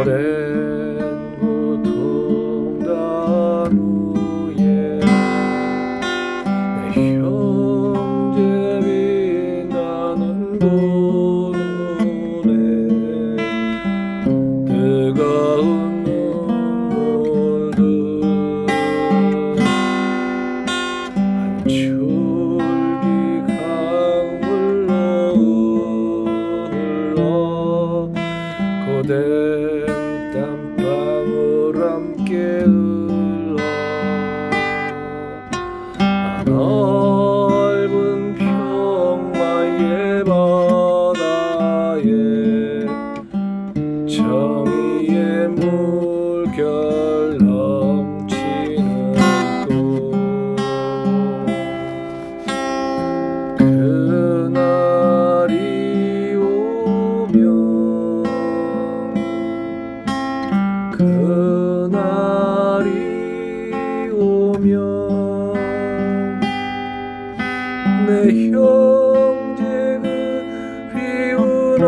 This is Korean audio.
오랜 고통단 후에 내형 줄기 강물로 흘러 고된 땀방울 함께 흘러 그날이 오면 내 형제 그 비운